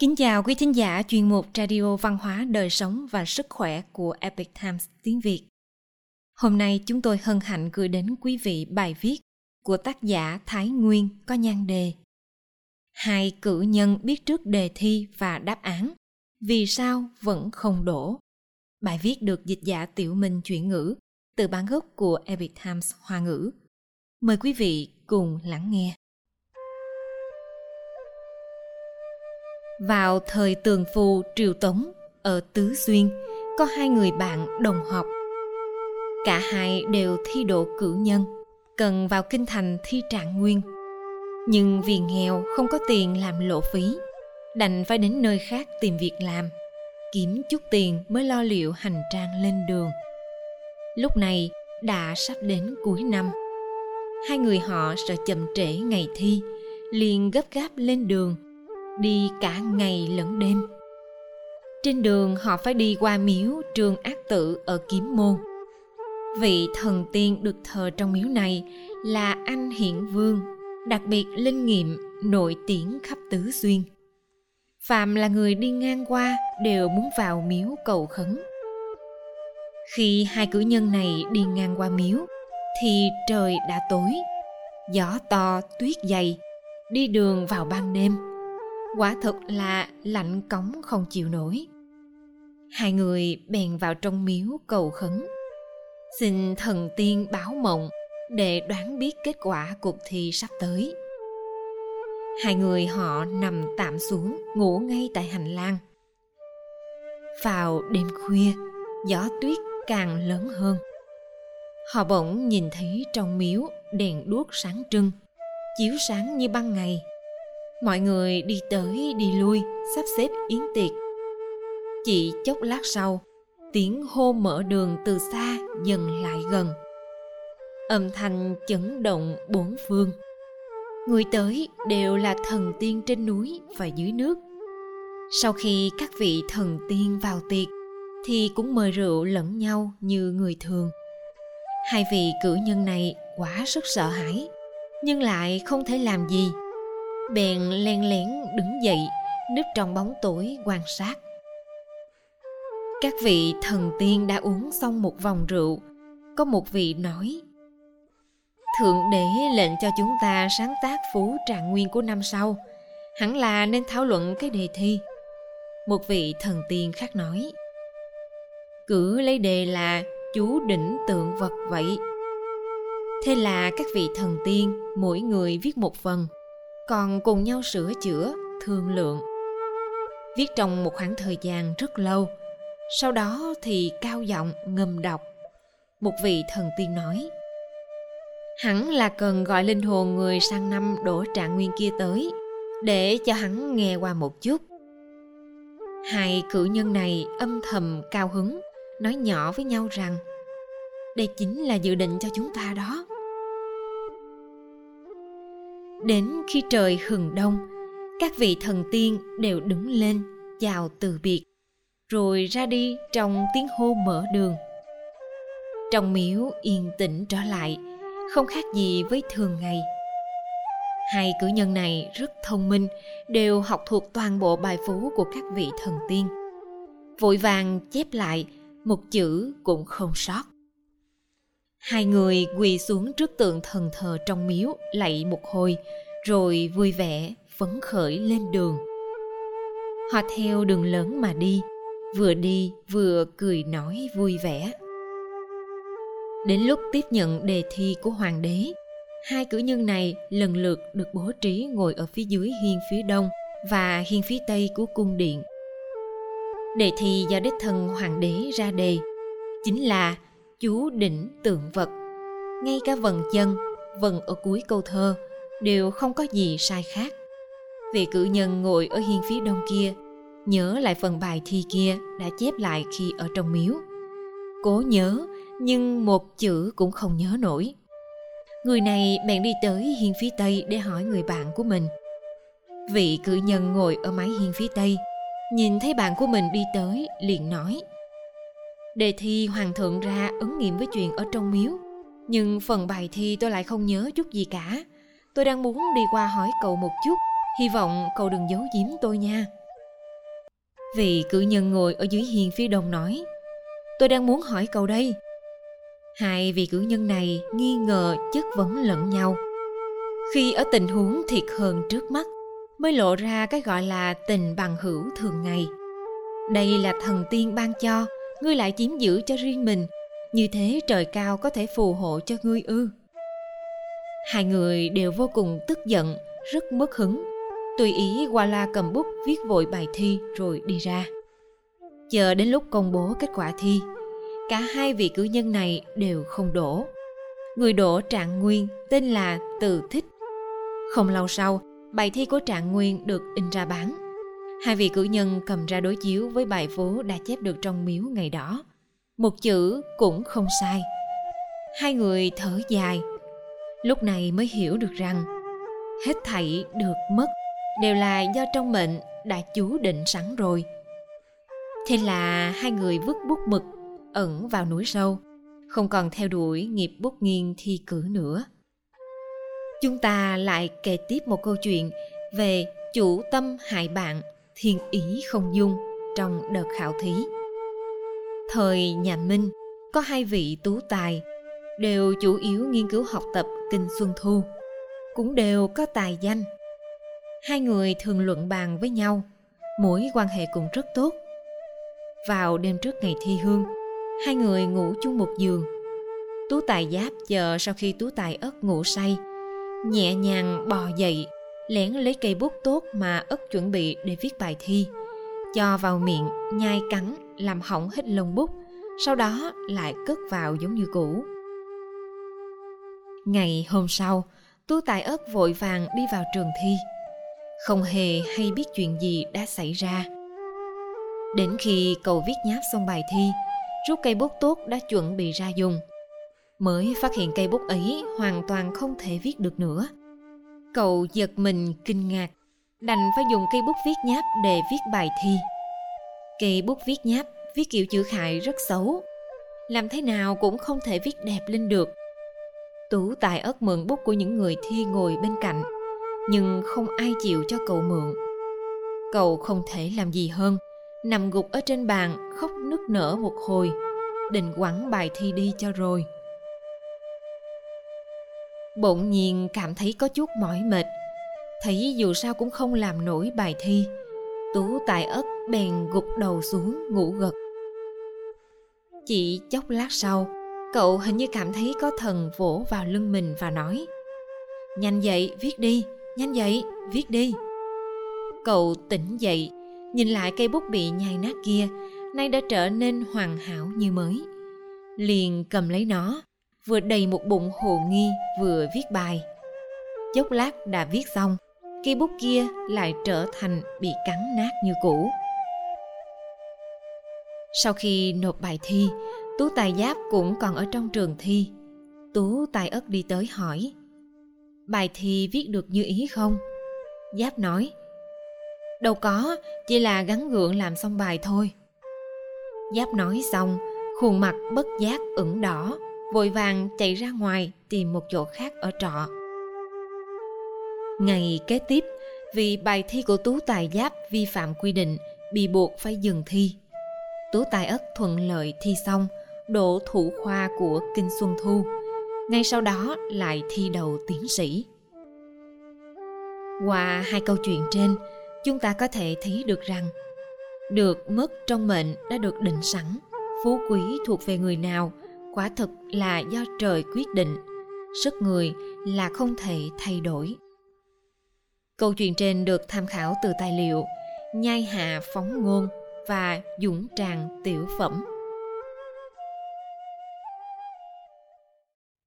Kính chào quý thính giả chuyên mục Radio Văn hóa Đời sống và Sức khỏe của Epic Times tiếng Việt. Hôm nay chúng tôi hân hạnh gửi đến quý vị bài viết của tác giả Thái Nguyên có nhan đề Hai cử nhân biết trước đề thi và đáp án, vì sao vẫn không đổ. Bài viết được dịch giả Tiểu Minh chuyển ngữ từ bản gốc của Epic Times Hoa ngữ. Mời quý vị cùng lắng nghe. Vào thời tường phù triều tống ở Tứ Xuyên có hai người bạn đồng học. Cả hai đều thi độ cử nhân, cần vào kinh thành thi trạng nguyên. Nhưng vì nghèo không có tiền làm lộ phí, đành phải đến nơi khác tìm việc làm, kiếm chút tiền mới lo liệu hành trang lên đường. Lúc này đã sắp đến cuối năm. Hai người họ sợ chậm trễ ngày thi, liền gấp gáp lên đường đi cả ngày lẫn đêm. Trên đường, họ phải đi qua miếu trường ác tự ở kiếm môn. Vị thần tiên được thờ trong miếu này là anh hiển vương, đặc biệt linh nghiệm, nổi tiếng khắp tứ xuyên. Phạm là người đi ngang qua đều muốn vào miếu cầu khấn. Khi hai cử nhân này đi ngang qua miếu, thì trời đã tối, gió to tuyết dày, đi đường vào ban đêm quả thực là lạnh cống không chịu nổi. Hai người bèn vào trong miếu cầu khấn. Xin thần tiên báo mộng để đoán biết kết quả cuộc thi sắp tới. Hai người họ nằm tạm xuống, ngủ ngay tại hành lang. Vào đêm khuya, gió tuyết càng lớn hơn. Họ bỗng nhìn thấy trong miếu đèn đuốc sáng trưng, chiếu sáng như ban ngày mọi người đi tới đi lui, sắp xếp yến tiệc. Chỉ chốc lát sau, tiếng hô mở đường từ xa dần lại gần. Âm thanh chấn động bốn phương. Người tới đều là thần tiên trên núi và dưới nước. Sau khi các vị thần tiên vào tiệc, thì cũng mời rượu lẫn nhau như người thường. Hai vị cử nhân này quá sức sợ hãi, nhưng lại không thể làm gì bèn len lén đứng dậy, núp trong bóng tối quan sát. Các vị thần tiên đã uống xong một vòng rượu. Có một vị nói, thượng đế lệnh cho chúng ta sáng tác phú trạng nguyên của năm sau. Hẳn là nên thảo luận cái đề thi. Một vị thần tiên khác nói, cứ lấy đề là chú đỉnh tượng vật vậy. Thế là các vị thần tiên, mỗi người viết một phần còn cùng nhau sửa chữa, thương lượng. Viết trong một khoảng thời gian rất lâu, sau đó thì cao giọng ngầm đọc. Một vị thần tiên nói, hẳn là cần gọi linh hồn người sang năm đổ trạng nguyên kia tới, để cho hắn nghe qua một chút. Hai cử nhân này âm thầm cao hứng, nói nhỏ với nhau rằng, đây chính là dự định cho chúng ta đó đến khi trời hừng đông, các vị thần tiên đều đứng lên chào từ biệt, rồi ra đi trong tiếng hô mở đường. Trong miếu yên tĩnh trở lại, không khác gì với thường ngày. Hai cử nhân này rất thông minh, đều học thuộc toàn bộ bài phú của các vị thần tiên. Vội vàng chép lại một chữ cũng không sót hai người quỳ xuống trước tượng thần thờ trong miếu, lạy một hồi, rồi vui vẻ, phấn khởi lên đường. Họ theo đường lớn mà đi, vừa đi vừa cười nói vui vẻ. Đến lúc tiếp nhận đề thi của hoàng đế, hai cử nhân này lần lượt được bố trí ngồi ở phía dưới hiên phía đông và hiên phía tây của cung điện. Đề thi do đích thân hoàng đế ra đề, chính là chú đỉnh tượng vật. Ngay cả vần chân, vần ở cuối câu thơ đều không có gì sai khác. Vị cử nhân ngồi ở hiên phía đông kia, nhớ lại phần bài thi kia đã chép lại khi ở trong miếu. Cố nhớ, nhưng một chữ cũng không nhớ nổi. Người này bèn đi tới hiên phía tây để hỏi người bạn của mình. Vị cử nhân ngồi ở mái hiên phía tây, nhìn thấy bạn của mình đi tới liền nói đề thi hoàng thượng ra ứng nghiệm với chuyện ở trong miếu. Nhưng phần bài thi tôi lại không nhớ chút gì cả. Tôi đang muốn đi qua hỏi cậu một chút. Hy vọng cậu đừng giấu giếm tôi nha. Vị cử nhân ngồi ở dưới hiên phía đông nói, Tôi đang muốn hỏi cậu đây. Hai vị cử nhân này nghi ngờ chất vấn lẫn nhau. Khi ở tình huống thiệt hơn trước mắt, Mới lộ ra cái gọi là tình bằng hữu thường ngày. Đây là thần tiên ban cho Ngươi lại chiếm giữ cho riêng mình. Như thế trời cao có thể phù hộ cho ngươi ư. Hai người đều vô cùng tức giận, Rất mất hứng. Tùy ý qua la cầm bút viết vội bài thi rồi đi ra. Chờ đến lúc công bố kết quả thi, cả hai vị cử nhân này đều không đổ. Người đổ trạng nguyên tên là từ thích. Không lâu sau, bài thi của trạng nguyên được in ra bán hai vị cử nhân cầm ra đối chiếu với bài phố đã chép được trong miếu ngày đó. Một chữ cũng không sai. Hai người thở dài. Lúc này mới hiểu được rằng hết thảy được mất đều là do trong mệnh đã chú định sẵn rồi. Thế là hai người vứt bút mực ẩn vào núi sâu, không còn theo đuổi nghiệp bút nghiêng thi cử nữa. Chúng ta lại kể tiếp một câu chuyện về chủ tâm hại bạn thiên ý không dung trong đợt khảo thí. Thời nhà minh, có hai vị tú tài đều chủ yếu nghiên cứu học tập kinh xuân thu, cũng đều có tài danh. Hai người thường luận bàn với nhau, mối quan hệ cũng rất tốt. Vào đêm trước ngày thi hương, hai người ngủ chung một giường. Tú tài giáp chờ sau khi tú tài ất ngủ say, nhẹ nhàng bò dậy lén lấy cây bút tốt mà ất chuẩn bị để viết bài thi. Cho vào miệng, nhai cắn, làm hỏng hết lông bút, sau đó lại cất vào giống như cũ. Ngày hôm sau, tú tài ất vội vàng đi vào trường thi. Không hề hay biết chuyện gì đã xảy ra. Đến khi cậu viết nháp xong bài thi, rút cây bút tốt đã chuẩn bị ra dùng. Mới phát hiện cây bút ấy hoàn toàn không thể viết được nữa cậu giật mình kinh ngạc. Đành phải dùng cây bút viết nháp để viết bài thi. Cây bút viết nháp, viết kiểu chữ khải rất xấu. Làm thế nào cũng không thể viết đẹp lên được. Tú tài ớt mượn bút của những người thi ngồi bên cạnh, nhưng không ai chịu cho cậu mượn. Cậu không thể làm gì hơn, nằm gục ở trên bàn, khóc nức nở một hồi, định quẳng bài thi đi cho rồi bỗng nhiên cảm thấy có chút mỏi mệt. Thấy dù sao cũng không làm nổi bài thi, tú tài ất bèn gục đầu xuống ngủ gật. Chỉ chốc lát sau, cậu hình như cảm thấy có thần vỗ vào lưng mình và nói, nhanh dậy, viết đi, nhanh dậy, viết đi. Cậu tỉnh dậy, nhìn lại cây bút bị nhai nát kia, nay đã trở nên hoàn hảo như mới. Liền cầm lấy nó vừa đầy một bụng hồ nghi vừa viết bài. Chốc lát đã viết xong, cây bút kia lại trở thành bị cắn nát như cũ. Sau khi nộp bài thi, tú tài giáp cũng còn ở trong trường thi. Tú tài ất đi tới hỏi, bài thi viết được như ý không? Giáp nói, đâu có, chỉ là gắn gượng làm xong bài thôi. Giáp nói xong, khuôn mặt bất giác ửng đỏ vội vàng chạy ra ngoài tìm một chỗ khác ở trọ. Ngày kế tiếp, vì bài thi của tú tài giáp vi phạm quy định, bị buộc phải dừng thi. Tú tài ất thuận lợi thi xong đỗ thủ khoa của kinh xuân thu. Ngay sau đó lại thi đầu tiến sĩ. Qua hai câu chuyện trên, chúng ta có thể thấy được rằng, được mất trong mệnh đã được định sẵn, phú quý thuộc về người nào quả thực là do trời quyết định sức người là không thể thay đổi câu chuyện trên được tham khảo từ tài liệu nhai hạ phóng ngôn và dũng tràng tiểu phẩm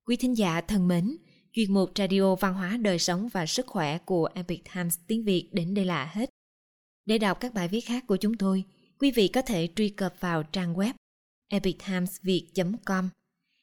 quý thính giả thân mến chuyên mục radio văn hóa đời sống và sức khỏe của Epic Times tiếng Việt đến đây là hết. Để đọc các bài viết khác của chúng tôi, quý vị có thể truy cập vào trang web epictimesviet.com.